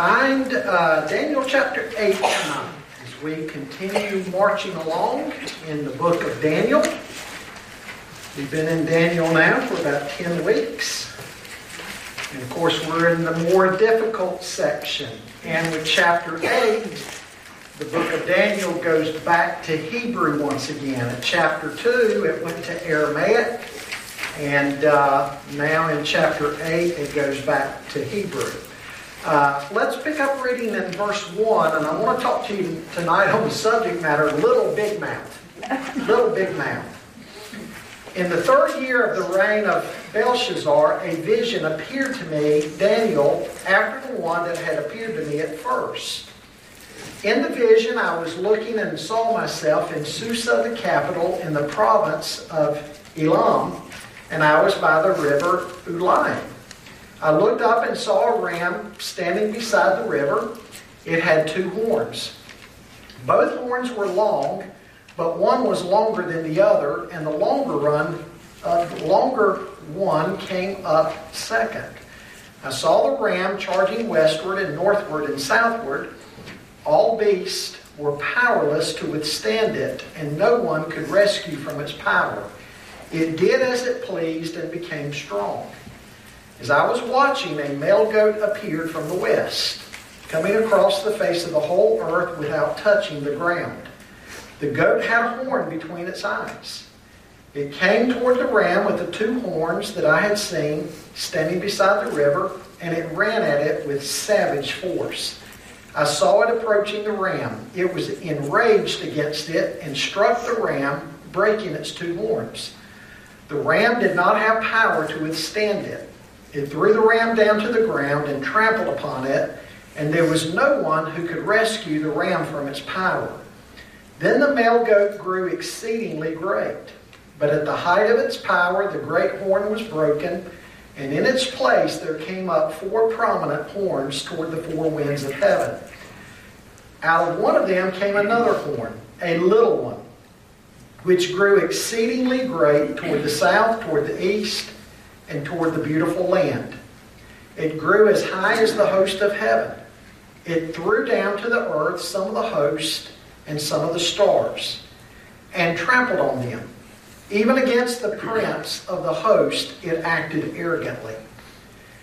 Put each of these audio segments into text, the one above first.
Find uh, Daniel chapter 8 tonight as we continue marching along in the book of Daniel. We've been in Daniel now for about 10 weeks. And of course, we're in the more difficult section. And with chapter 8, the book of Daniel goes back to Hebrew once again. At chapter 2, it went to Aramaic. And uh, now in chapter 8, it goes back to Hebrew. Uh, let's pick up reading in verse 1, and I want to talk to you tonight on the subject matter Little Big Mouth. Little Big Mouth. In the third year of the reign of Belshazzar, a vision appeared to me, Daniel, after the one that had appeared to me at first. In the vision, I was looking and saw myself in Susa, the capital, in the province of Elam, and I was by the river Ulai. I looked up and saw a ram standing beside the river. It had two horns. Both horns were long, but one was longer than the other, and the longer run, uh, the longer one came up second. I saw the ram charging westward and northward and southward. All beasts were powerless to withstand it, and no one could rescue from its power. It did as it pleased and became strong. As I was watching, a male goat appeared from the west, coming across the face of the whole earth without touching the ground. The goat had a horn between its eyes. It came toward the ram with the two horns that I had seen standing beside the river, and it ran at it with savage force. I saw it approaching the ram. It was enraged against it and struck the ram, breaking its two horns. The ram did not have power to withstand it. It threw the ram down to the ground and trampled upon it, and there was no one who could rescue the ram from its power. Then the male goat grew exceedingly great. But at the height of its power, the great horn was broken, and in its place there came up four prominent horns toward the four winds of heaven. Out of one of them came another horn, a little one, which grew exceedingly great toward the south, toward the east, and toward the beautiful land. It grew as high as the host of heaven. It threw down to the earth some of the host and some of the stars, and trampled on them. Even against the prince of the host, it acted arrogantly.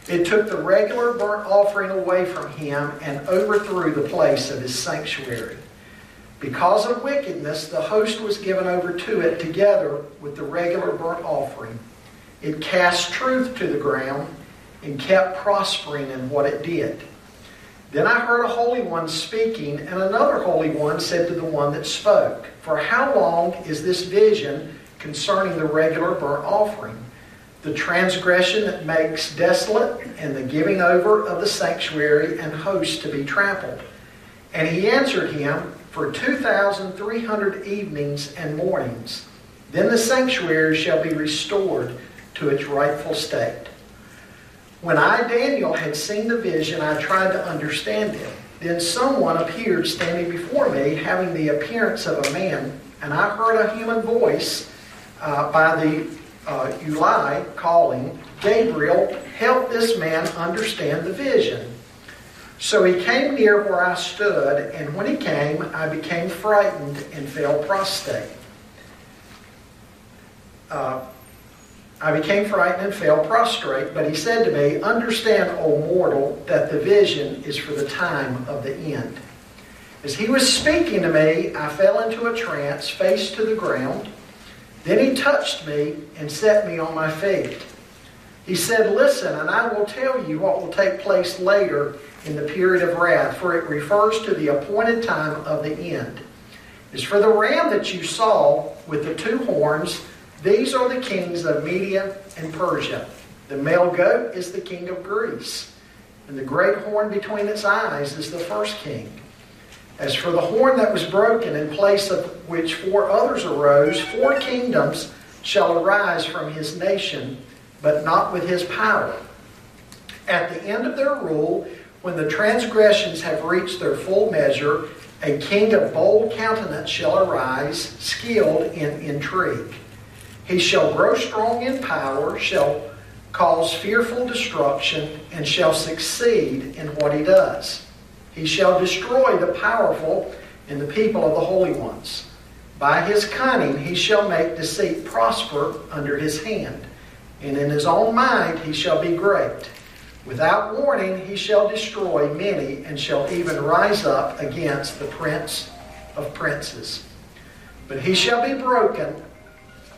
It took the regular burnt offering away from him and overthrew the place of his sanctuary. Because of wickedness, the host was given over to it together with the regular burnt offering. It cast truth to the ground and kept prospering in what it did. Then I heard a holy one speaking, and another holy one said to the one that spoke, For how long is this vision concerning the regular burnt offering? The transgression that makes desolate, and the giving over of the sanctuary and host to be trampled. And he answered him, For 2,300 evenings and mornings. Then the sanctuary shall be restored to its rightful state. When I, Daniel, had seen the vision, I tried to understand it. Then someone appeared standing before me, having the appearance of a man, and I heard a human voice uh, by the uh, Ulai calling, Gabriel, help this man understand the vision. So he came near where I stood, and when he came, I became frightened and fell prostrate. Uh, I became frightened and fell prostrate, but he said to me, Understand, O mortal, that the vision is for the time of the end. As he was speaking to me, I fell into a trance, face to the ground. Then he touched me and set me on my feet. He said, Listen, and I will tell you what will take place later in the period of wrath, for it refers to the appointed time of the end. As for the ram that you saw with the two horns, these are the kings of Media and Persia. The male goat is the king of Greece, and the great horn between its eyes is the first king. As for the horn that was broken, in place of which four others arose, four kingdoms shall arise from his nation, but not with his power. At the end of their rule, when the transgressions have reached their full measure, a king of bold countenance shall arise, skilled in intrigue. He shall grow strong in power, shall cause fearful destruction, and shall succeed in what he does. He shall destroy the powerful and the people of the holy ones. By his cunning he shall make deceit prosper under his hand, and in his own mind he shall be great. Without warning he shall destroy many, and shall even rise up against the prince of princes. But he shall be broken,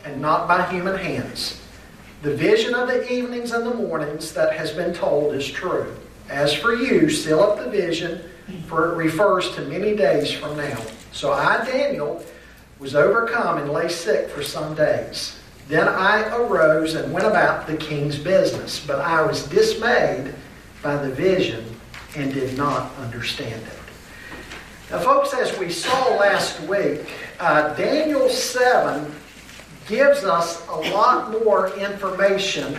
and not by human hands. The vision of the evenings and the mornings that has been told is true. As for you, seal up the vision, for it refers to many days from now. So I, Daniel, was overcome and lay sick for some days. Then I arose and went about the king's business, but I was dismayed by the vision and did not understand it. Now, folks, as we saw last week, uh, Daniel 7 gives us a lot more information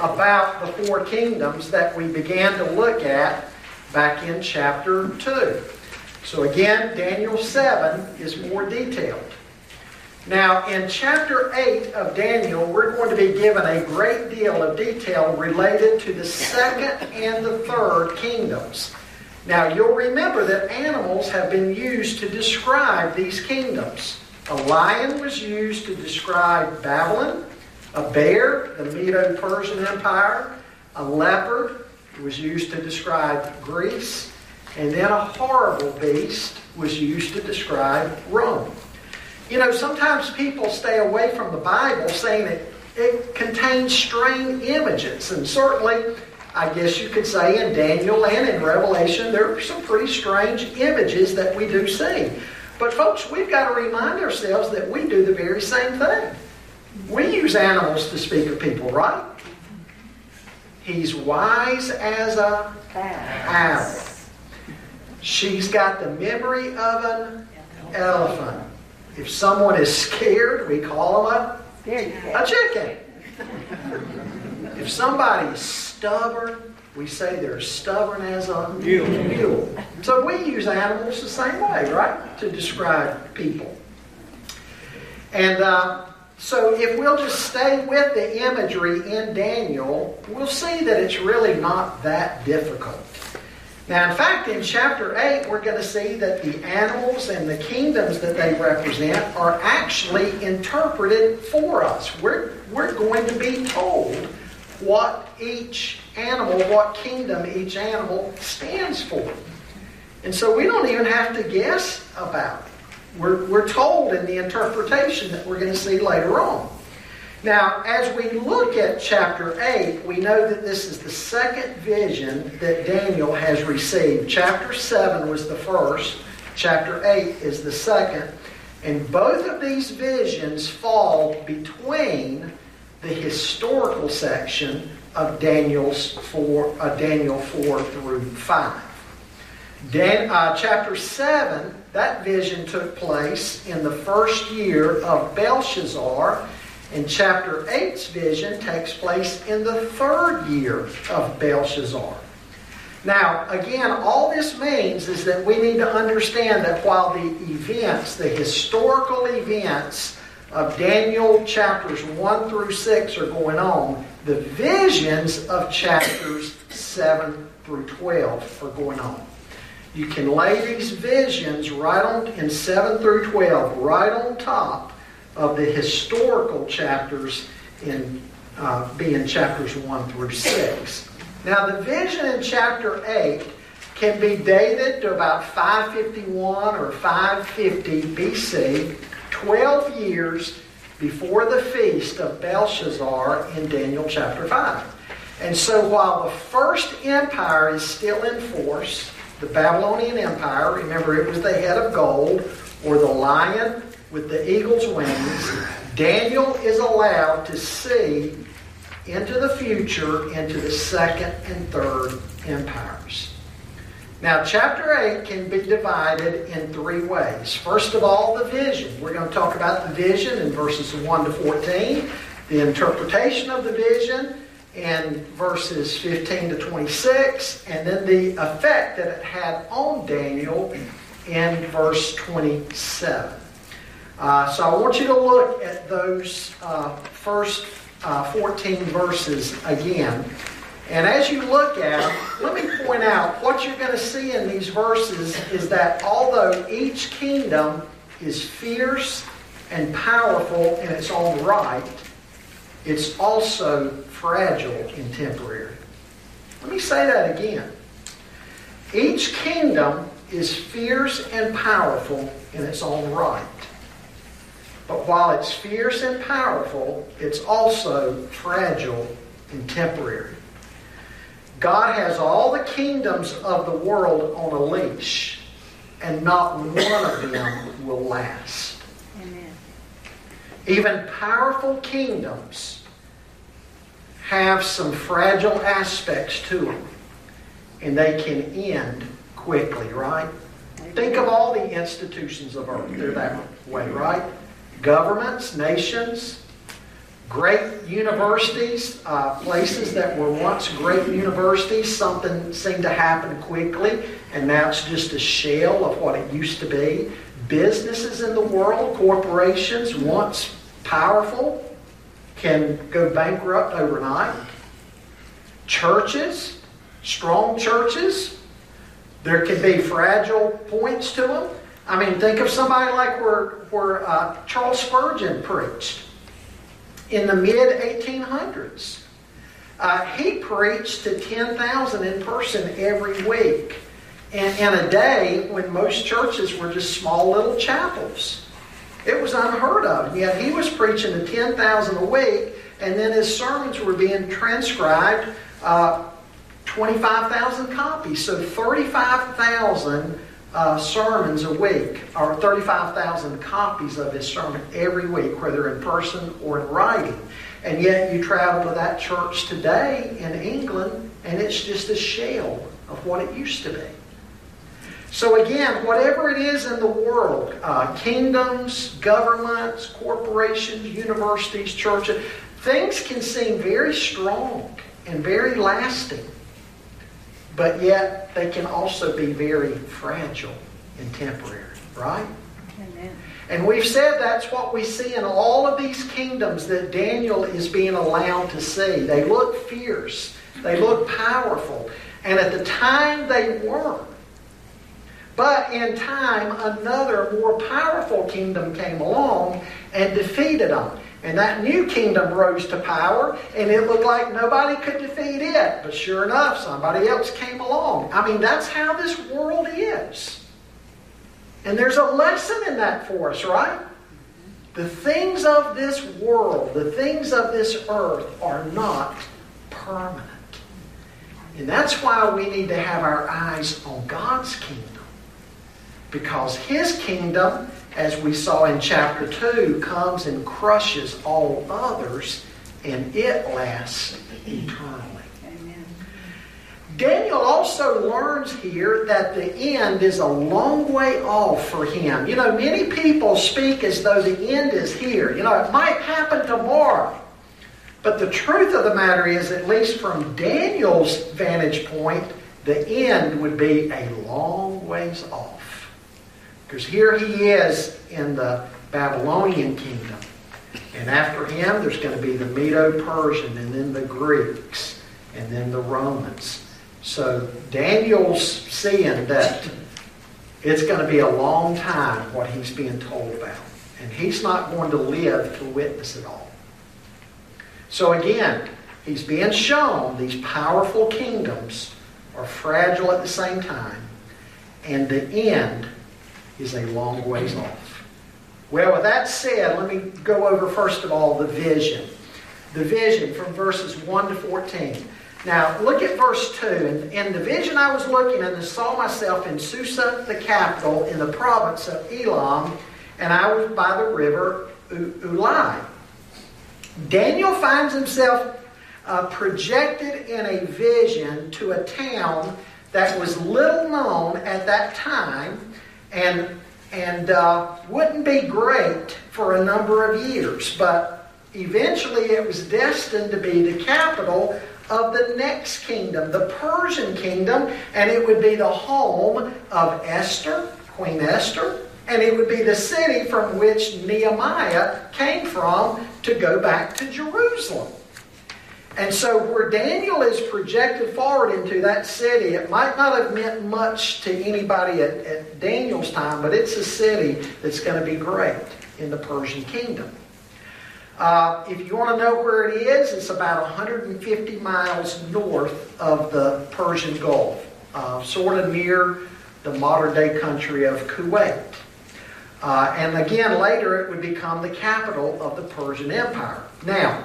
about the four kingdoms that we began to look at back in chapter 2. So again, Daniel 7 is more detailed. Now, in chapter 8 of Daniel, we're going to be given a great deal of detail related to the second and the third kingdoms. Now, you'll remember that animals have been used to describe these kingdoms. A lion was used to describe Babylon, a bear, the Medo Persian Empire, a leopard was used to describe Greece, and then a horrible beast was used to describe Rome. You know, sometimes people stay away from the Bible saying it, it contains strange images, and certainly I guess you could say in Daniel and in Revelation, there are some pretty strange images that we do see. But, folks, we've got to remind ourselves that we do the very same thing. We use animals to speak of people, right? He's wise as a owl. She's got the memory of an elephant. If someone is scared, we call them a, a chicken. If somebody is stubborn, we say they're stubborn as a mule. mule. So we use animals the same way, right? To describe people. And uh, so if we'll just stay with the imagery in Daniel, we'll see that it's really not that difficult. Now, in fact, in chapter 8, we're going to see that the animals and the kingdoms that they represent are actually interpreted for us. We're, we're going to be told what each animal, what kingdom each animal stands for. And so we don't even have to guess about it. We're, we're told in the interpretation that we're going to see later on. Now, as we look at chapter 8, we know that this is the second vision that Daniel has received. Chapter 7 was the first, chapter 8 is the second. And both of these visions fall between the historical section of Daniel's four, uh, Daniel 4 through 5. Dan, uh, chapter 7, that vision took place in the first year of Belshazzar, and chapter 8's vision takes place in the third year of Belshazzar. Now, again, all this means is that we need to understand that while the events, the historical events of Daniel chapters 1 through 6 are going on, the visions of chapters 7 through 12 are going on. You can lay these visions right on in 7 through 12, right on top of the historical chapters in uh, being chapters 1 through 6. Now, the vision in chapter 8 can be dated to about 551 or 550 BC 12 years before the feast of Belshazzar in Daniel chapter 5. And so while the first empire is still in force, the Babylonian Empire, remember it was the head of gold, or the lion with the eagle's wings, Daniel is allowed to see into the future, into the second and third empires. Now, chapter 8 can be divided in three ways. First of all, the vision. We're going to talk about the vision in verses 1 to 14, the interpretation of the vision in verses 15 to 26, and then the effect that it had on Daniel in verse 27. Uh, so I want you to look at those uh, first uh, 14 verses again And as you look at them, let me point out what you're going to see in these verses is that although each kingdom is fierce and powerful in its own right, it's also fragile and temporary. Let me say that again. Each kingdom is fierce and powerful in its own right. But while it's fierce and powerful, it's also fragile and temporary. God has all the kingdoms of the world on a leash, and not one of them will last. Amen. Even powerful kingdoms have some fragile aspects to them, and they can end quickly, right? Think of all the institutions of earth. They're that way, right? Governments, nations, great universities, uh, places that were once great universities, something seemed to happen quickly, and now it's just a shell of what it used to be. Businesses in the world, corporations, once powerful, can go bankrupt overnight. Churches, strong churches, there can be fragile points to them. I mean, think of somebody like where, where uh, Charles Spurgeon preached in the mid 1800s. Uh, he preached to 10,000 in person every week. In a day when most churches were just small little chapels. It was unheard of. Yet he was preaching to 10,000 a week, and then his sermons were being transcribed uh, 25,000 copies. So 35,000 uh, sermons a week, or 35,000 copies of his sermon every week, whether in person or in writing. And yet you travel to that church today in England, and it's just a shell of what it used to be. So again, whatever it is in the world, uh, kingdoms, governments, corporations, universities, churches, things can seem very strong and very lasting but yet they can also be very fragile and temporary, right? Amen. And we've said that's what we see in all of these kingdoms that Daniel is being allowed to see. They look fierce, they look powerful, and at the time they were. But in time, another more powerful kingdom came along and defeated them. And that new kingdom rose to power, and it looked like nobody could defeat it. But sure enough, somebody else came along. I mean, that's how this world is. And there's a lesson in that for us, right? The things of this world, the things of this earth, are not permanent. And that's why we need to have our eyes on God's kingdom. Because His kingdom as we saw in chapter 2, comes and crushes all others, and it lasts eternally. Amen. Daniel also learns here that the end is a long way off for him. You know, many people speak as though the end is here. You know, it might happen tomorrow. But the truth of the matter is, at least from Daniel's vantage point, the end would be a long ways off. Because here he is in the Babylonian kingdom. And after him, there's going to be the Medo Persian, and then the Greeks, and then the Romans. So Daniel's seeing that it's going to be a long time what he's being told about. And he's not going to live to witness it all. So again, he's being shown these powerful kingdoms are fragile at the same time. And the end is a long ways off. Well, with that said, let me go over first of all the vision. The vision from verses 1 to 14. Now, look at verse 2. And in the vision I was looking and I saw myself in Susa, the capital, in the province of Elam, and I was by the river Ulai. Daniel finds himself uh, projected in a vision to a town that was little known at that time and, and uh, wouldn't be great for a number of years. But eventually it was destined to be the capital of the next kingdom, the Persian kingdom, and it would be the home of Esther, Queen Esther, and it would be the city from which Nehemiah came from to go back to Jerusalem. And so, where Daniel is projected forward into that city, it might not have meant much to anybody at, at Daniel's time, but it's a city that's going to be great in the Persian kingdom. Uh, if you want to know where it is, it's about 150 miles north of the Persian Gulf, uh, sort of near the modern day country of Kuwait. Uh, and again, later it would become the capital of the Persian Empire. Now,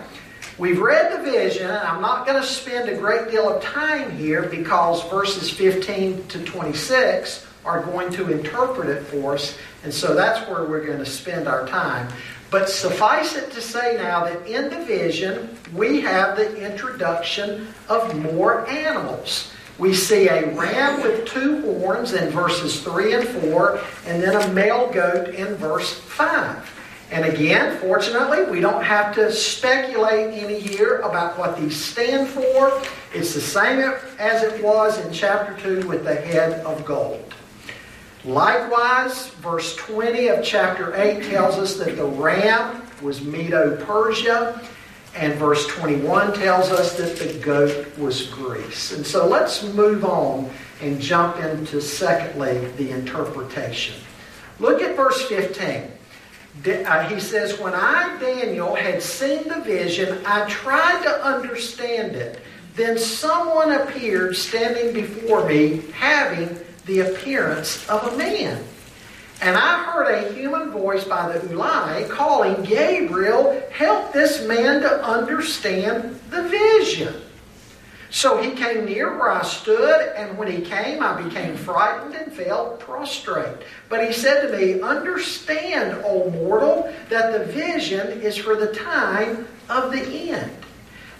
we've read the vision, and I'm not going to spend a great deal of time here because verses 15 to 26 are going to interpret it for us, and so that's where we're going to spend our time. But suffice it to say now that in the vision, we have the introduction of more animals. We see a ram with two horns in verses 3 and 4, and then a male goat in verse 5. And again, fortunately, we don't have to speculate any here about what these stand for. It's the same as it was in chapter 2 with the head of gold. Likewise, verse 20 of chapter 8 tells us that the ram was Medo Persia and verse 21 tells us that the goat was Greece. And so let's move on and jump into, secondly, the interpretation. Look at verse 15. Uh, he says, When I, Daniel, had seen the vision, I tried to understand it. Then someone appeared standing before me, having the appearance of a man. And I heard a human voice by the Ulai calling, Gabriel, help this man to understand the vision. So he came near where I stood, and when he came, I became frightened and fell prostrate. But he said to me, Understand, O mortal, that the vision is for the time of the end.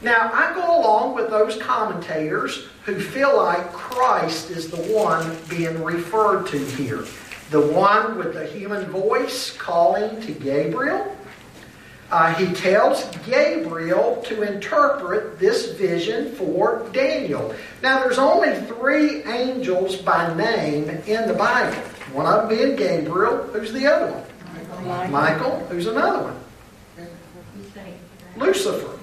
Now, I go along with those commentators who feel like Christ is the one being referred to here the one with the human voice calling to Gabriel. Uh, he tells Gabriel to interpret this vision for Daniel. Now, there's only three angels by name in the Bible. One of them being Gabriel. Who's the other one? Michael. Michael. Who's another one? Lucifer.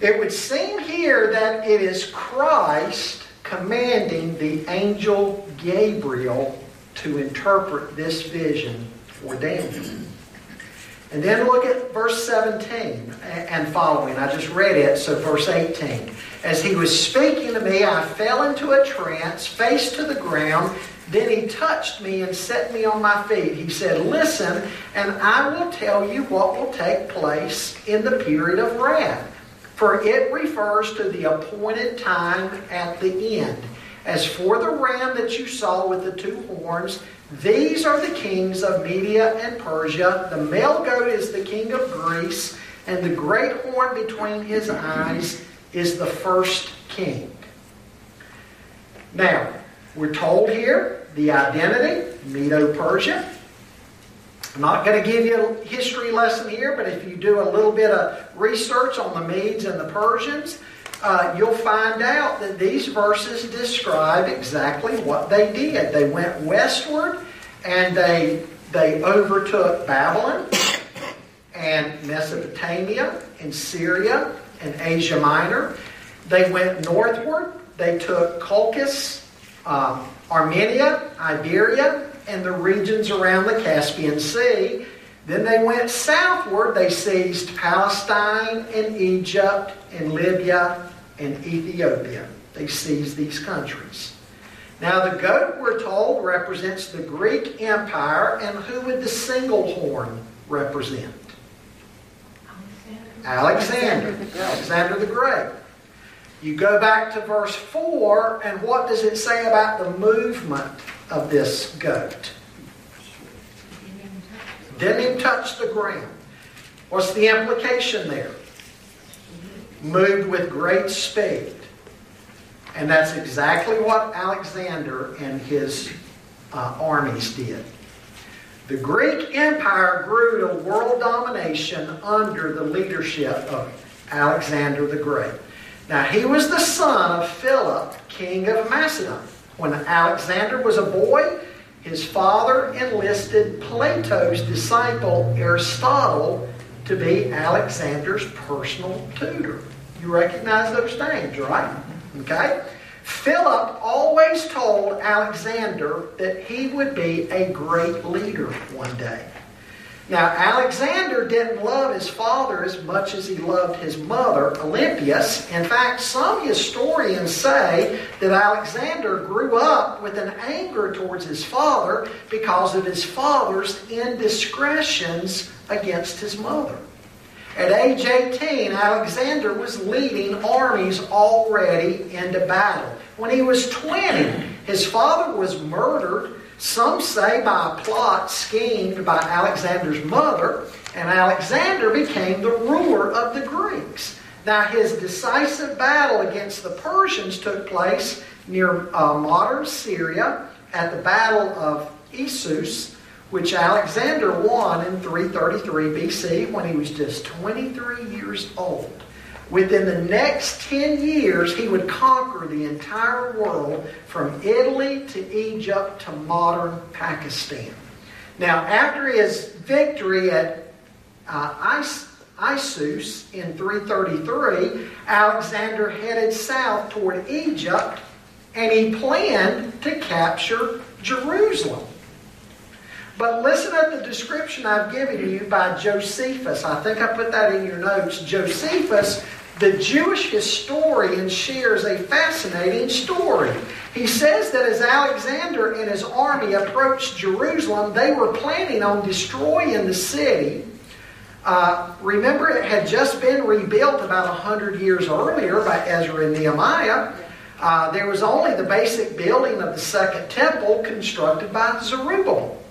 It would seem here that it is Christ commanding the angel Gabriel to interpret this vision for Daniel. And then look at verse 17 and following. I just read it, so verse 18. As he was speaking to me, I fell into a trance, face to the ground. Then he touched me and set me on my feet. He said, Listen, and I will tell you what will take place in the period of wrath for it refers to the appointed time at the end. As for the ram that you saw with the two horns, these are the kings of Media and Persia. The male goat is the king of Greece, and the great horn between his eyes is the first king. Now, we're told here the identity, Medo Persia. I'm not going to give you a history lesson here, but if you do a little bit of research on the Medes and the Persians, uh, you'll find out that these verses describe exactly what they did. They went westward and they, they overtook Babylon and Mesopotamia and Syria and Asia Minor. They went northward. They took Colchis, uh, Armenia, Iberia, and the regions around the Caspian Sea. Then they went southward. They seized Palestine and Egypt and Libya and Ethiopia. They seized these countries. Now, the goat, we're told, represents the Greek Empire, and who would the single horn represent? Alexander. Alexander, Alexander the Great. You go back to verse 4, and what does it say about the movement of this goat. Didn't even touch the ground. What's the implication there? Moved with great speed. And that's exactly what Alexander and his uh, armies did. The Greek Empire grew to world domination under the leadership of Alexander the Great. Now, he was the son of Philip, king of Macedon. When Alexander was a boy, his father enlisted Plato's disciple Aristotle to be Alexander's personal tutor. You recognize those names, right? Okay? Philip always told Alexander that he would be a great leader one day. Now, Alexander didn't love his father as much as he loved his mother, Olympias. In fact, some historians say that Alexander grew up with an anger towards his father because of his father's indiscretions against his mother. At age 18, Alexander was leading armies already into battle. When he was 20, his father was murdered some say by a plot schemed by Alexander's mother, and Alexander became the ruler of the Greeks. Now, his decisive battle against the Persians took place near uh, modern Syria at the Battle of Issus, which Alexander won in 333 BC when he was just 23 years old. Within the next 10 years, he would conquer the entire world from Italy to Egypt to modern Pakistan. Now, after his victory at uh, Issus in 333, Alexander headed south toward Egypt and he planned to capture Jerusalem. But listen at the description I've given you by Josephus. I think I put that in your notes. Josephus the Jewish historian shares a fascinating story. He says that as Alexander and his army approached Jerusalem, they were planning on destroying the city. Uh, remember, it had just been rebuilt about 100 years earlier by Ezra and Nehemiah. Uh, there was only the basic building of the Second Temple constructed by Zerubbabel.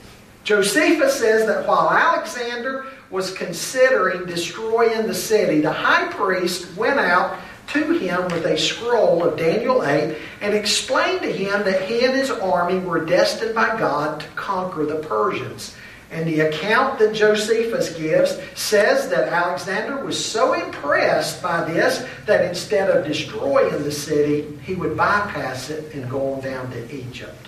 Josephus says that while Alexander was considering destroying the city, the high priest went out to him with a scroll of Daniel 8 and explained to him that he and his army were destined by God to conquer the Persians. And the account that Josephus gives says that Alexander was so impressed by this that instead of destroying the city, he would bypass it and go on down to Egypt.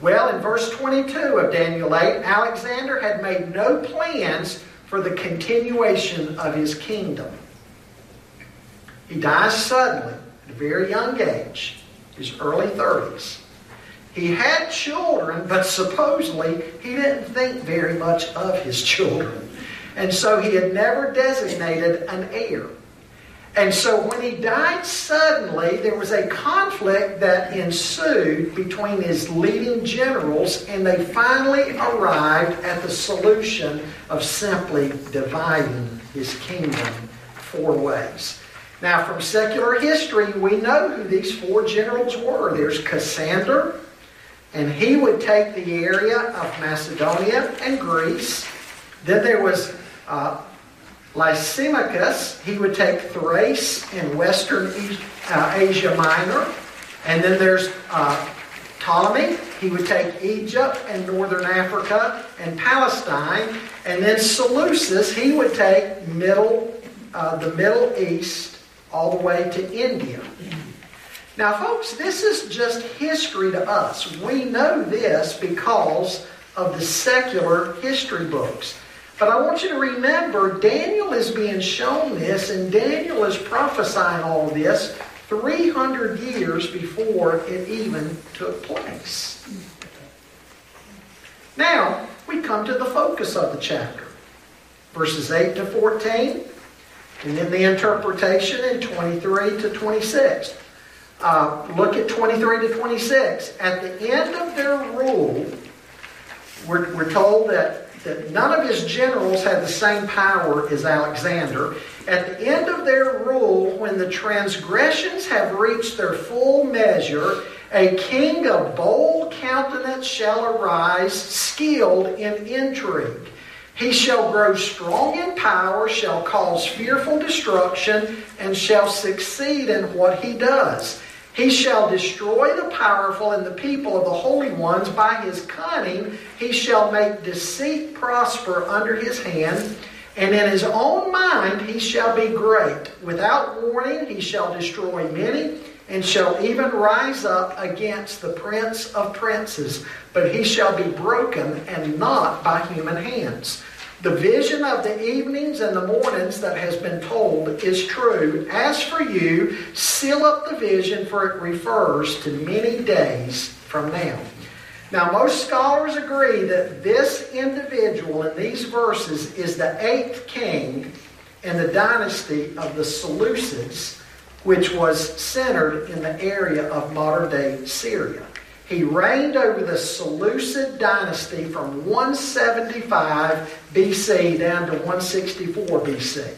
Well, in verse 22 of Daniel 8, Alexander had made no plans for the continuation of his kingdom. He dies suddenly at a very young age, his early 30s. He had children, but supposedly he didn't think very much of his children. And so he had never designated an heir. And so when he died suddenly, there was a conflict that ensued between his leading generals, and they finally arrived at the solution of simply dividing his kingdom four ways. Now, from secular history, we know who these four generals were. There's Cassander, and he would take the area of Macedonia and Greece. Then there was uh, Lysimachus, he would take Thrace in western uh, Asia Minor. And then there's uh, Ptolemy, he would take Egypt and northern Africa and Palestine. And then Seleucus, he would take middle, uh, the Middle East all the way to India. Now, folks, this is just history to us. We know this because of the secular history books. But I want you to remember, Daniel is being shown this, and Daniel is prophesying all this 300 years before it even took place. Now, we come to the focus of the chapter verses 8 to 14, and then the interpretation in 23 to 26. Uh, look at 23 to 26. At the end of their rule, we're, we're told that that none of his generals had the same power as Alexander. At the end of their rule, when the transgressions have reached their full measure, a king of bold countenance shall arise, skilled in intrigue. He shall grow strong in power, shall cause fearful destruction, and shall succeed in what he does. He shall destroy the powerful and the people of the holy ones by his cunning. He shall make deceit prosper under his hand. And in his own mind he shall be great. Without warning he shall destroy many, and shall even rise up against the prince of princes. But he shall be broken, and not by human hands. The vision of the evenings and the mornings that has been told is true. As for you, seal up the vision, for it refers to many days from now. Now, most scholars agree that this individual in these verses is the eighth king in the dynasty of the Seleucids, which was centered in the area of modern day Syria. He reigned over the Seleucid dynasty from 175 BC down to 164 BC.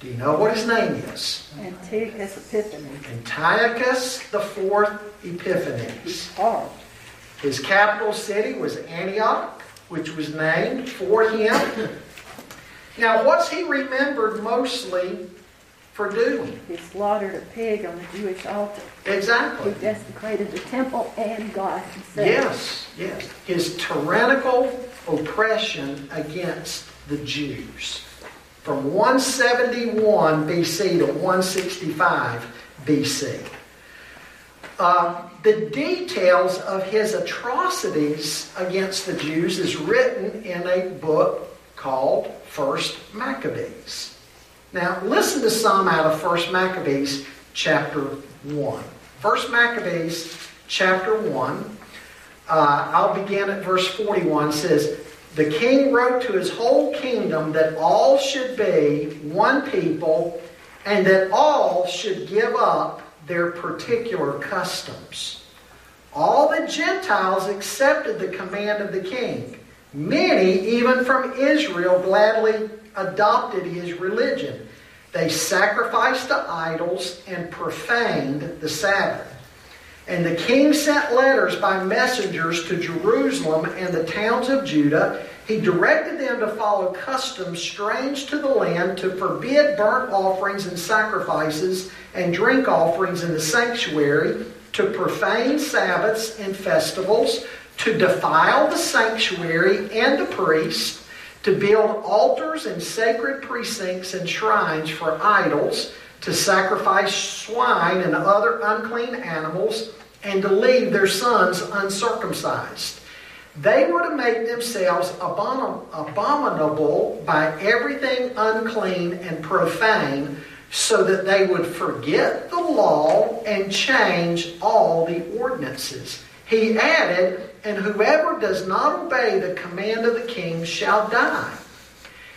Do you know what his name is? Antiochus Epiphanes. Antiochus IV Epiphanes. He's hard. His capital city was Antioch, which was named for him. Now, what's he remembered mostly for doing? He slaughtered a pig on the Jewish altar. Exactly. He desecrated the temple and God himself. Yes, yes. His tyrannical oppression against the Jews. From 171 BC to 165 BC. Uh, the details of his atrocities against the Jews is written in a book called First Maccabees. Now, listen to some out of First Maccabees chapter 1. First Maccabees chapter 1. Uh, I'll begin at verse 41. It says, The king wrote to his whole kingdom that all should be one people and that all should give up their particular customs. All the Gentiles accepted the command of the king. Many, even from Israel, gladly adopted his religion. They sacrificed to idols and profaned the Sabbath. And the king sent letters by messengers to Jerusalem and the towns of Judah. He directed them to follow customs strange to the land, to forbid burnt offerings and sacrifices and drink offerings in the sanctuary, to profane Sabbaths and festivals, to defile the sanctuary and the priests, to build altars and sacred precincts and shrines for idols, to sacrifice swine and other unclean animals, and to leave their sons uncircumcised. They were to make themselves abomin- abominable by everything unclean and profane, so that they would forget the law and change all the ordinances. He added, And whoever does not obey the command of the king shall die.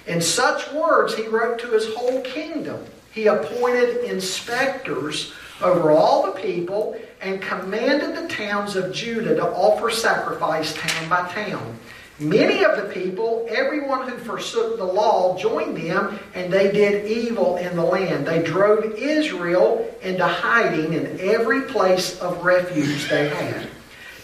In such words, he wrote to his whole kingdom. He appointed inspectors over all the people and commanded the towns of Judah to offer sacrifice town by town. Many of the people, everyone who forsook the law, joined them, and they did evil in the land. They drove Israel into hiding in every place of refuge they had.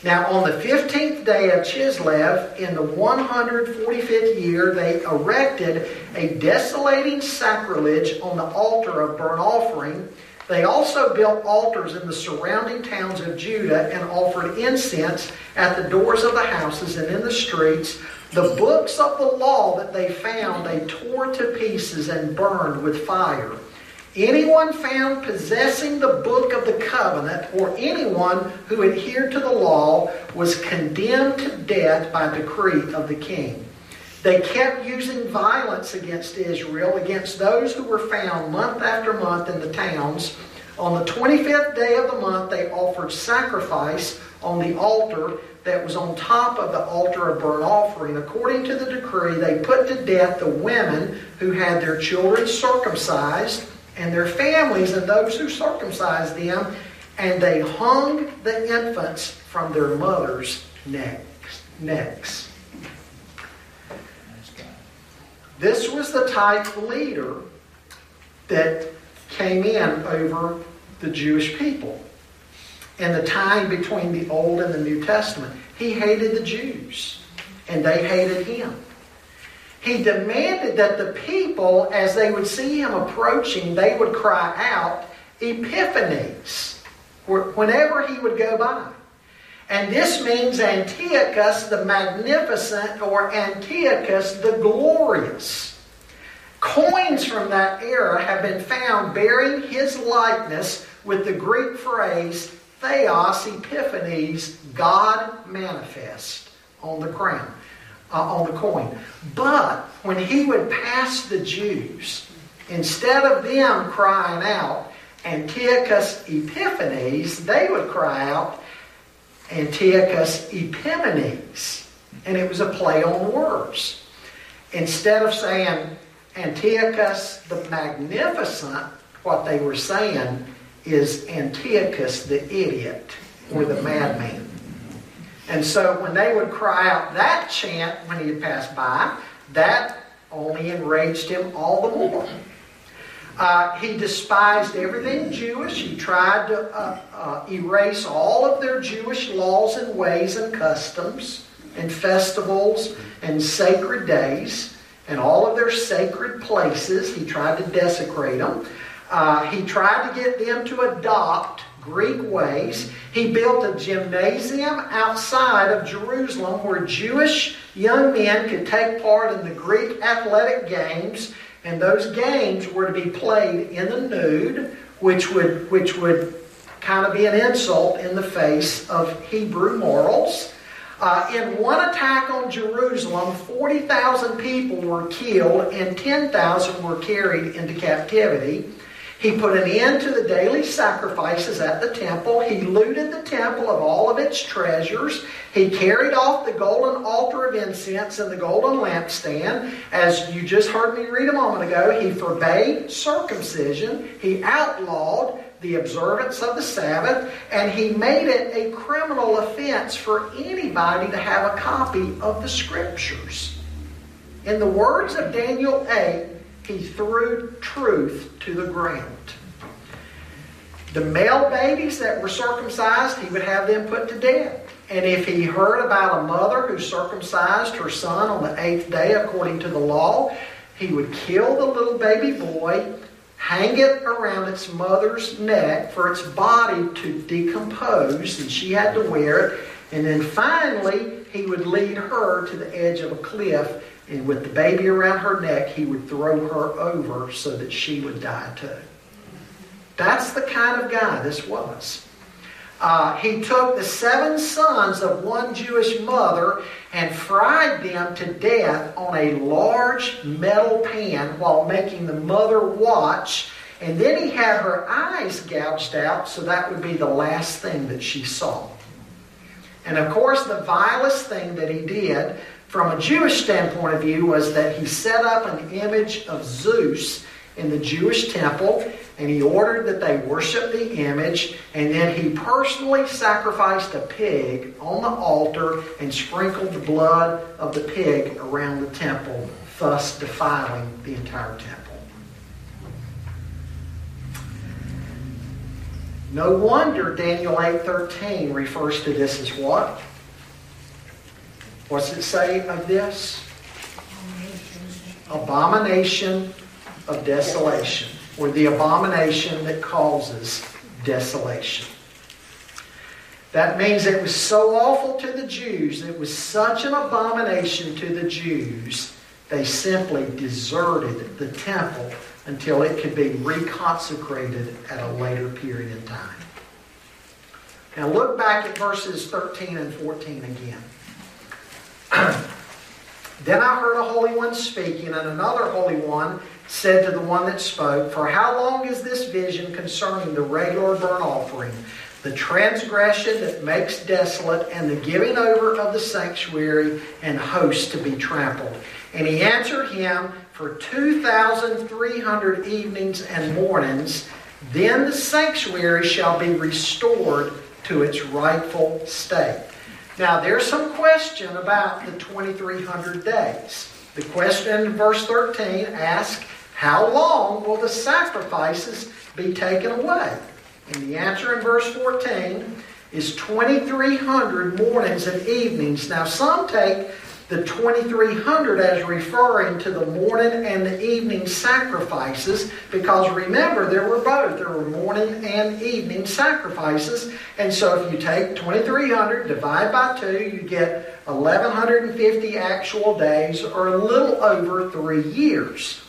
Now, on the 15th day of Chislev, in the 145th year, they erected a desolating sacrilege on the altar of burnt offering. They also built altars in the surrounding towns of Judah and offered incense at the doors of the houses and in the streets. The books of the law that they found, they tore to pieces and burned with fire. Anyone found possessing the book of the covenant or anyone who adhered to the law was condemned to death by decree of the king. They kept using violence against Israel, against those who were found month after month in the towns. On the 25th day of the month, they offered sacrifice on the altar that was on top of the altar of burnt offering. According to the decree, they put to death the women who had their children circumcised and their families and those who circumcised them, and they hung the infants from their mothers' necks. This was the type leader that came in over the Jewish people in the time between the Old and the New Testament. He hated the Jews, and they hated him. He demanded that the people, as they would see him approaching, they would cry out, Epiphanes, whenever he would go by. And this means Antiochus the Magnificent or Antiochus the Glorious. Coins from that era have been found bearing his likeness with the Greek phrase Theos Epiphanes, God manifest, on the crown. Uh, on the coin. But when he would pass the Jews, instead of them crying out, Antiochus Epiphanes, they would cry out, Antiochus Epimanes. And it was a play on words. Instead of saying Antiochus the Magnificent, what they were saying is Antiochus the idiot or the madman. And so when they would cry out that chant when he had passed by, that only enraged him all the more. Uh, he despised everything Jewish. He tried to uh, uh, erase all of their Jewish laws and ways and customs and festivals and sacred days and all of their sacred places. He tried to desecrate them. Uh, he tried to get them to adopt Greek ways. He built a gymnasium outside of Jerusalem where Jewish young men could take part in the Greek athletic games, and those games were to be played in the nude, which would, which would kind of be an insult in the face of Hebrew morals. Uh, in one attack on Jerusalem, 40,000 people were killed and 10,000 were carried into captivity. He put an end to the daily sacrifices at the temple. He looted the temple of all of its treasures. He carried off the golden altar of incense and the golden lampstand. As you just heard me read a moment ago, he forbade circumcision. He outlawed the observance of the Sabbath, and he made it a criminal offense for anybody to have a copy of the Scriptures. In the words of Daniel 8, he threw truth to the ground. The male babies that were circumcised, he would have them put to death. And if he heard about a mother who circumcised her son on the eighth day according to the law, he would kill the little baby boy, hang it around its mother's neck for its body to decompose, and she had to wear it. And then finally, he would lead her to the edge of a cliff and with the baby around her neck, he would throw her over so that she would die too. That's the kind of guy this was. Uh, he took the seven sons of one Jewish mother and fried them to death on a large metal pan while making the mother watch. And then he had her eyes gouged out, so that would be the last thing that she saw. And of course, the vilest thing that he did from a Jewish standpoint of view was that he set up an image of Zeus in the Jewish temple and he ordered that they worship the image and then he personally sacrificed a pig on the altar and sprinkled the blood of the pig around the temple, thus defiling the entire temple. No wonder Daniel 8:13 refers to this as what? What's it say of this? Abomination of desolation, or the abomination that causes desolation. That means it was so awful to the Jews, it was such an abomination to the Jews, they simply deserted the temple until it could be reconsecrated at a later period in time. Now look back at verses 13 and 14 again. then I heard a holy one speaking, and another holy one said to the one that spoke, For how long is this vision concerning the regular burnt offering, the transgression that makes desolate, and the giving over of the sanctuary and host to be trampled? And he answered him, For 2,300 evenings and mornings, then the sanctuary shall be restored to its rightful state. Now, there's some question about the 2300 days. The question in verse 13 asks, How long will the sacrifices be taken away? And the answer in verse 14 is 2300 mornings and evenings. Now, some take the 2300 as referring to the morning and the evening sacrifices because remember there were both. There were morning and evening sacrifices. And so if you take 2300 divide by 2 you get 1150 actual days or a little over 3 years.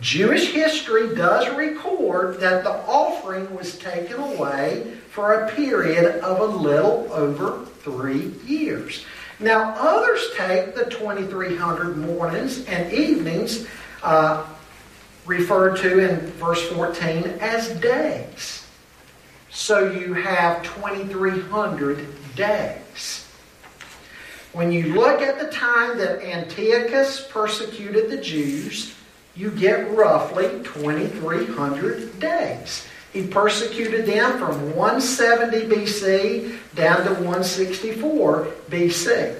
Jewish history does record that the offering was taken away for a period of a little over 3 years Now, others take the 2300 mornings and evenings, uh, referred to in verse 14, as days. So you have 2300 days. When you look at the time that Antiochus persecuted the Jews, you get roughly 2,300 days. He persecuted them from 170 BC down to 164 BC.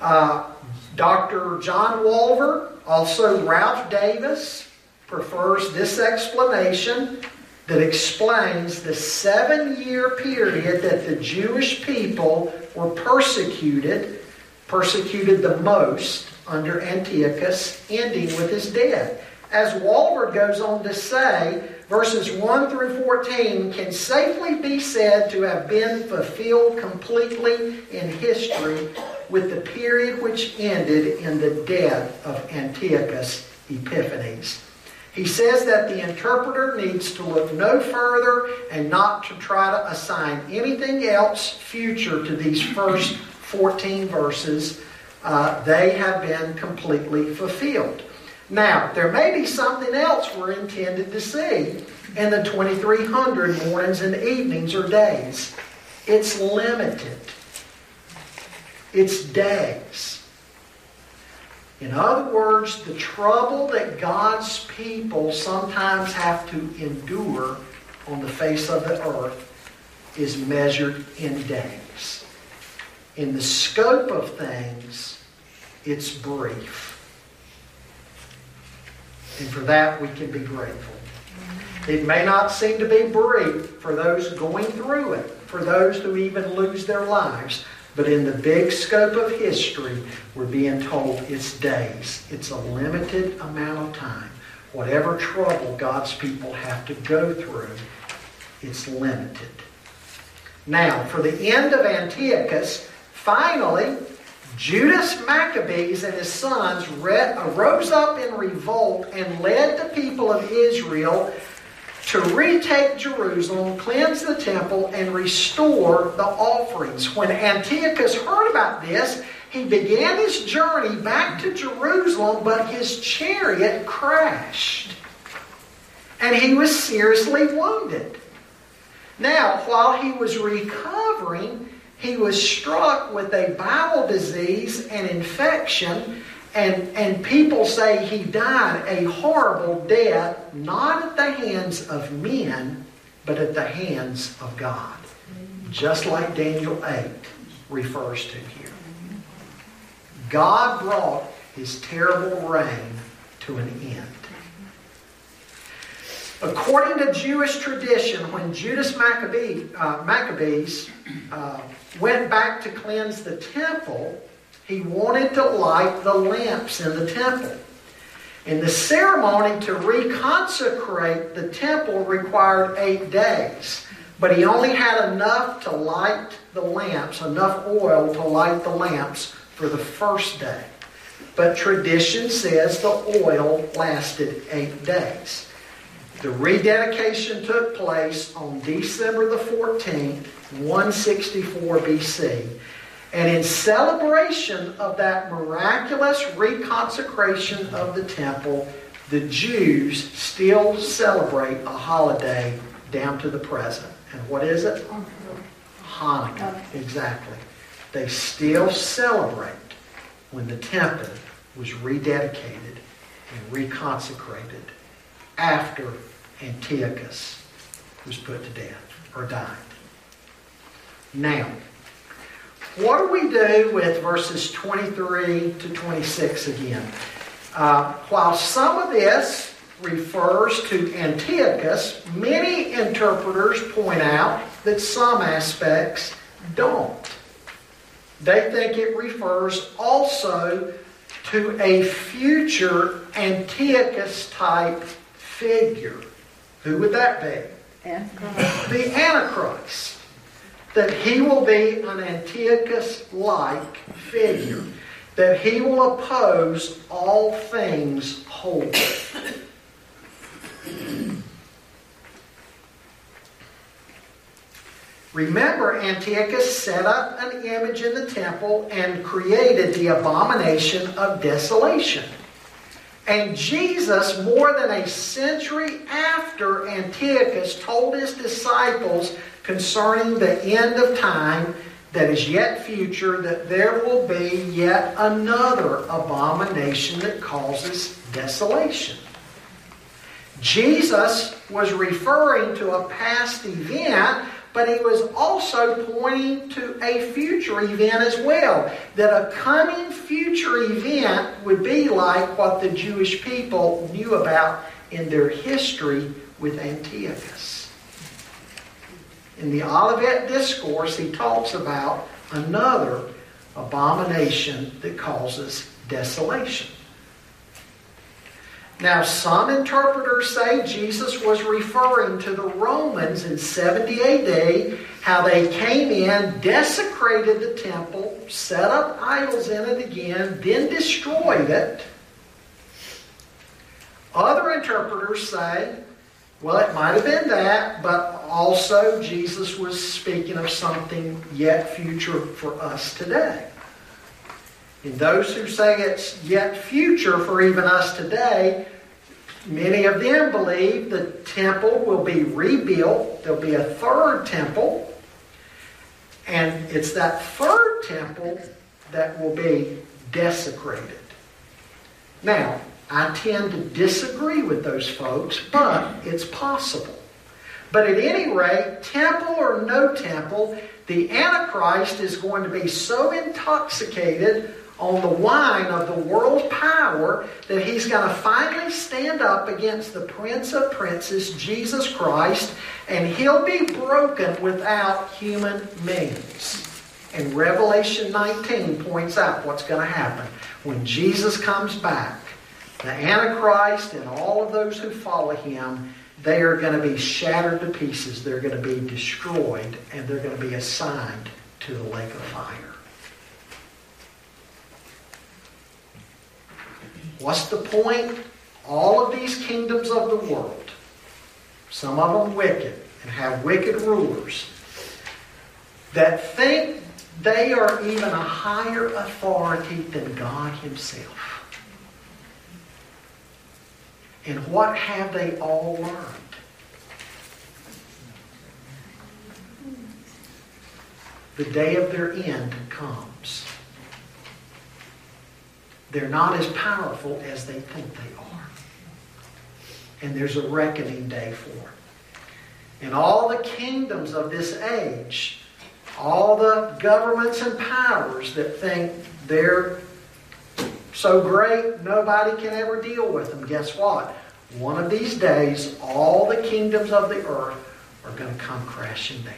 Uh, Dr. John Walvoord, also Ralph Davis, prefers this explanation that explains the seven year period that the Jewish people were persecuted, persecuted the most under Antiochus, ending with his death. As Walvoord goes on to say, verses 1 through 14 can safely be said to have been fulfilled completely in history with the period which ended in the death of Antiochus Epiphanes. He says that the interpreter needs to look no further and not to try to assign anything else future to these first 14 verses. Uh, they have been completely fulfilled. Now, there may be something else we're intended to see in the 2300 mornings and evenings or days. It's limited, it's days. In other words, the trouble that God's people sometimes have to endure on the face of the earth is measured in days. In the scope of things, it's brief. And for that, we can be grateful. It may not seem to be brief for those going through it, for those who even lose their lives. But in the big scope of history, we're being told it's days. It's a limited amount of time. Whatever trouble God's people have to go through, it's limited. Now, for the end of Antiochus, finally, Judas Maccabees and his sons rose up in revolt and led the people of Israel to retake Jerusalem, cleanse the temple, and restore the offerings. When Antiochus heard about this, he began his journey back to Jerusalem, but his chariot crashed. And he was seriously wounded. Now, while he was recovering, he was struck with a bowel disease and infection and, and people say he died a horrible death, not at the hands of men, but at the hands of God. Just like Daniel 8 refers to here. God brought his terrible reign to an end. According to Jewish tradition, when Judas Maccabee, uh, Maccabees uh, went back to cleanse the temple, he wanted to light the lamps in the temple. And the ceremony to reconsecrate the temple required eight days. But he only had enough to light the lamps, enough oil to light the lamps for the first day. But tradition says the oil lasted eight days. The rededication took place on December the 14th, 164 BC. And in celebration of that miraculous reconsecration of the temple, the Jews still celebrate a holiday down to the present. And what is it? Hanukkah. Exactly. They still celebrate when the temple was rededicated and reconsecrated after Antiochus was put to death or died. Now, what do we do with verses 23 to 26 again? Uh, while some of this refers to Antiochus, many interpreters point out that some aspects don't. They think it refers also to a future Antiochus type figure. Who would that be? Antichrist. The Antichrist that he will be an Antiochus like figure, that he will oppose all things holy. Remember, Antiochus set up an image in the temple and created the abomination of desolation. And Jesus, more than a century after Antiochus, told his disciples concerning the end of time that is yet future, that there will be yet another abomination that causes desolation. Jesus was referring to a past event, but he was also pointing to a future event as well. That a coming future event would be like what the Jewish people knew about in their history with Antiochus. In the Olivet Discourse, he talks about another abomination that causes desolation. Now, some interpreters say Jesus was referring to the Romans in 70 AD, how they came in, desecrated the temple, set up idols in it again, then destroyed it. Other interpreters say, well, it might have been that, but also Jesus was speaking of something yet future for us today. And those who say it's yet future for even us today, many of them believe the temple will be rebuilt. There'll be a third temple. And it's that third temple that will be desecrated. Now, I tend to disagree with those folks, but it's possible. But at any rate, temple or no temple, the Antichrist is going to be so intoxicated on the wine of the world power that he's going to finally stand up against the Prince of Princes, Jesus Christ, and he'll be broken without human means. And Revelation 19 points out what's going to happen. When Jesus comes back, the Antichrist and all of those who follow him, they are going to be shattered to pieces. They're going to be destroyed, and they're going to be assigned to the lake of fire. What's the point? All of these kingdoms of the world, some of them wicked and have wicked rulers, that think they are even a higher authority than God Himself. And what have they all learned? The day of their end comes. They're not as powerful as they think they are. And there's a reckoning day for it. And all the kingdoms of this age, all the governments and powers that think they're so great nobody can ever deal with them, guess what? One of these days, all the kingdoms of the earth are going to come crashing down.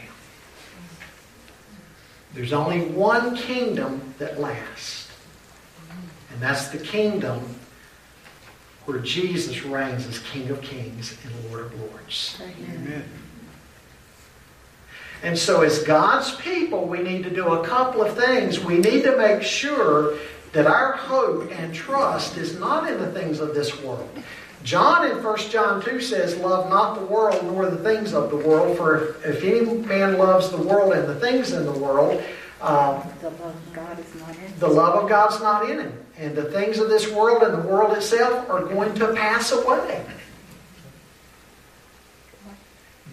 There's only one kingdom that lasts, and that's the kingdom where Jesus reigns as King of Kings and Lord of Lords. Amen. And so, as God's people, we need to do a couple of things. We need to make sure that our hope and trust is not in the things of this world. John in 1 John 2 says, Love not the world nor the things of the world, for if any man loves the world and the things in the world, um, The love of God is the love of God's not in him. And the things of this world and the world itself are going to pass away.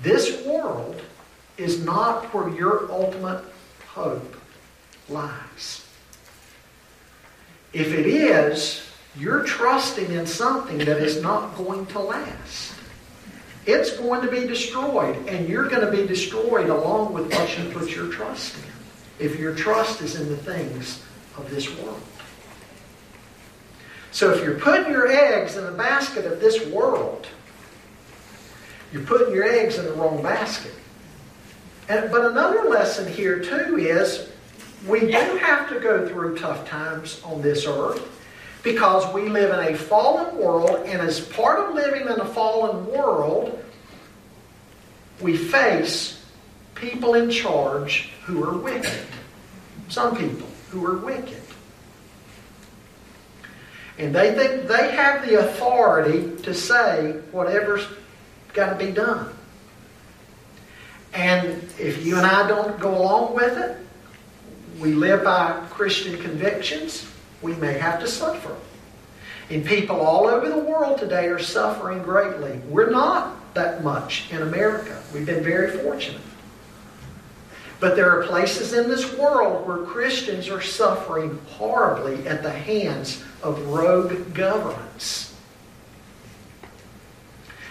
This world is not where your ultimate hope lies. If it is, you're trusting in something that is not going to last. It's going to be destroyed, and you're going to be destroyed along with what you put your trust in. If your trust is in the things of this world. So if you're putting your eggs in the basket of this world, you're putting your eggs in the wrong basket. And, but another lesson here, too, is we do have to go through tough times on this earth because we live in a fallen world, and as part of living in a fallen world, we face people in charge who are wicked. Some people who are wicked. And they think they have the authority to say whatever's got to be done. And if you and I don't go along with it, we live by Christian convictions, we may have to suffer. And people all over the world today are suffering greatly. We're not that much in America. We've been very fortunate. But there are places in this world where Christians are suffering horribly at the hands of rogue governments.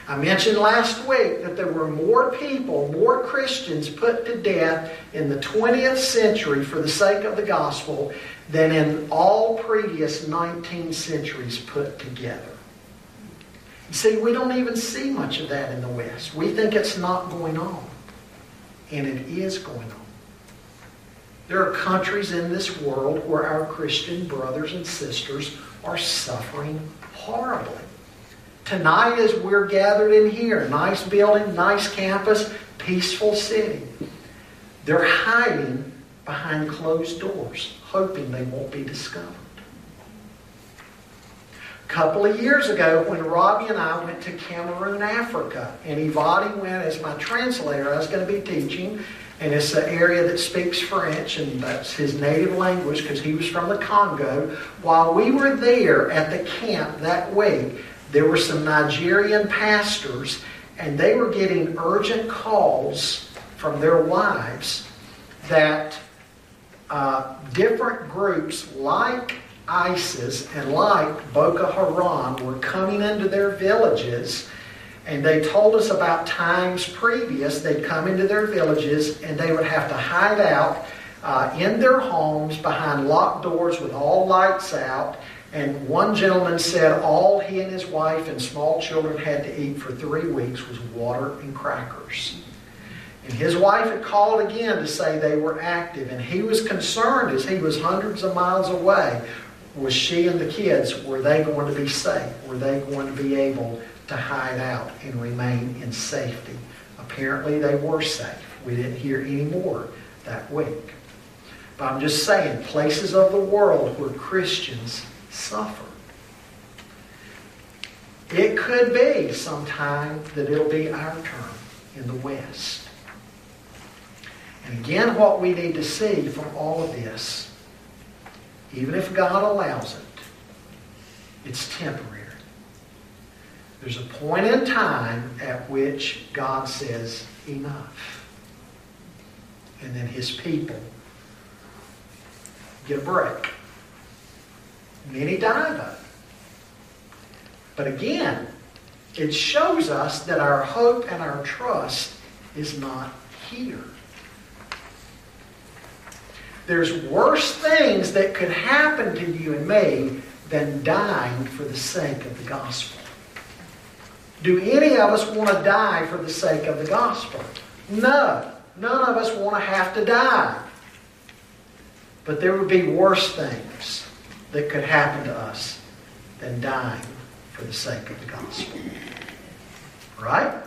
I mentioned last week that there were more people, more Christians put to death in the 20th century for the sake of the gospel than in all previous 19 centuries put together. See, we don't even see much of that in the West. We think it's not going on. And it is going on. There are countries in this world where our Christian brothers and sisters are suffering horribly. Tonight, as we're gathered in here, nice building, nice campus, peaceful city, they're hiding behind closed doors, hoping they won't be discovered. Couple of years ago, when Robbie and I went to Cameroon, Africa, and Ivadi went as my translator, I was going to be teaching, and it's an area that speaks French, and that's his native language because he was from the Congo. While we were there at the camp that week, there were some Nigerian pastors, and they were getting urgent calls from their wives that uh, different groups like ISIS and like Boko Haram were coming into their villages. And they told us about times previous they'd come into their villages and they would have to hide out uh, in their homes behind locked doors with all lights out and one gentleman said all he and his wife and small children had to eat for three weeks was water and crackers. And his wife had called again to say they were active, and he was concerned as he was hundreds of miles away. Was she and the kids, were they going to be safe? Were they going to be able to hide out and remain in safety? Apparently they were safe. We didn't hear any more that week. But I'm just saying, places of the world where Christians suffer. It could be sometime that it'll be our turn in the West. And again, what we need to see from all of this, even if God allows it, it's temporary. There's a point in time at which God says, enough. And then his people get a break. Many die. But again, it shows us that our hope and our trust is not here. There's worse things that could happen to you and me than dying for the sake of the gospel. Do any of us want to die for the sake of the gospel? No. None of us want to have to die. But there would be worse things that could happen to us than dying for the sake of the gospel. Right?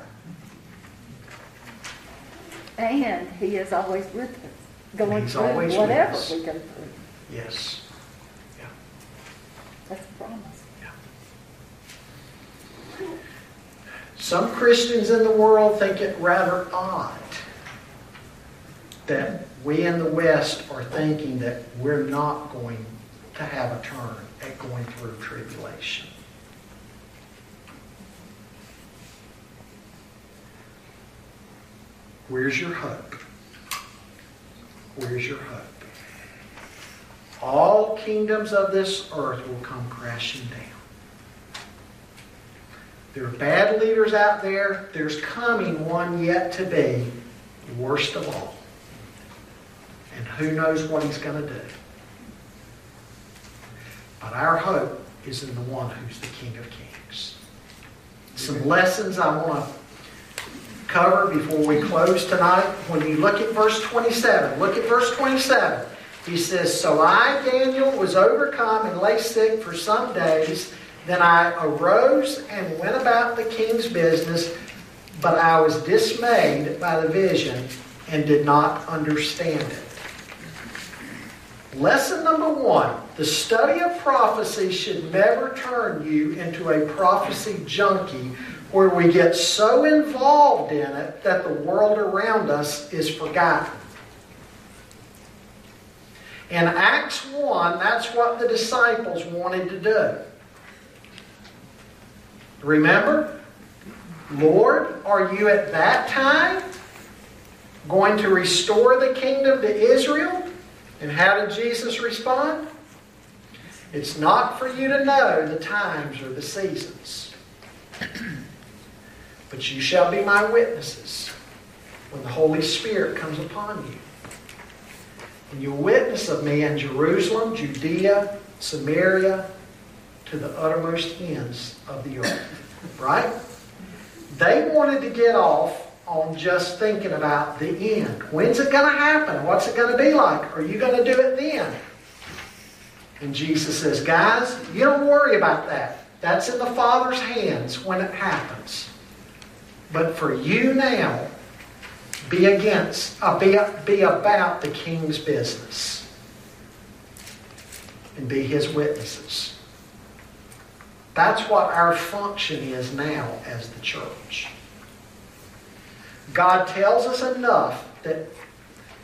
And He is always with us, going He's through always with whatever us. we go through. Yes. Yeah. That's a promise. Yeah. Some Christians in the world think it rather odd that we in the West are thinking that we're not going to have a turn at going through tribulation. Where's your hope? Where's your hope? All kingdoms of this earth will come crashing down. There are bad leaders out there. There's coming one yet to be, worst of all. And who knows what he's going to do. But our hope is in the one who's the King of Kings. Some lessons I want to cover before we close tonight. When you look at verse 27, look at verse 27. He says, So I, Daniel, was overcome and lay sick for some days. Then I arose and went about the king's business, but I was dismayed by the vision and did not understand it. Lesson number one the study of prophecy should never turn you into a prophecy junkie where we get so involved in it that the world around us is forgotten. In Acts 1, that's what the disciples wanted to do. Remember? Lord, are you at that time going to restore the kingdom to Israel? And how did Jesus respond? It's not for you to know the times or the seasons. But you shall be my witnesses when the Holy Spirit comes upon you. And you'll witness of me in Jerusalem, Judea, Samaria, to the uttermost ends of the earth. Right? They wanted to get off on just thinking about the end. When's it going to happen? What's it going to be like? Are you going to do it then? And Jesus says, guys, you don't worry about that. That's in the Father's hands when it happens. But for you now, be against, uh, be, be about the king's business and be his witnesses. That's what our function is now as the church. God tells us enough that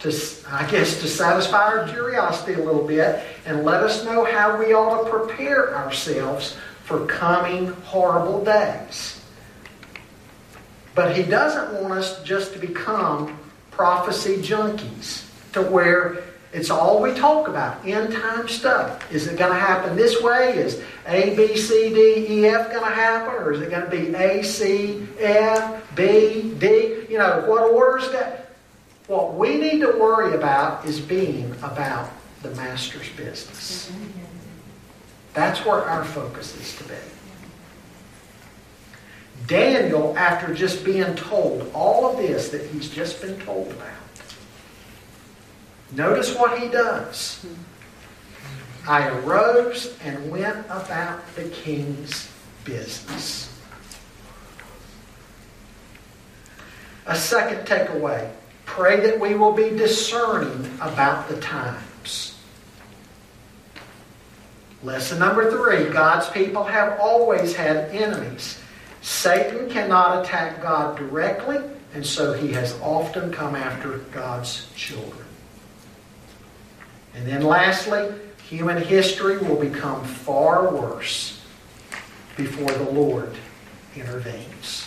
to, I guess, to satisfy our curiosity a little bit and let us know how we ought to prepare ourselves for coming horrible days. But he doesn't want us just to become prophecy junkies to where it's all we talk about, end time stuff. Is it going to happen this way? Is A, B, C, D, E, F going to happen? Or is it going to be A, C, F, B, D? You know, what order is that? What we need to worry about is being about the Master's business. Mm-hmm. That's where our focus is to be. Daniel, after just being told all of this that he's just been told about, notice what he does. I arose and went about the king's business. A second takeaway pray that we will be discerning about the times. Lesson number three God's people have always had enemies. Satan cannot attack God directly, and so he has often come after God's children. And then lastly, human history will become far worse before the Lord intervenes.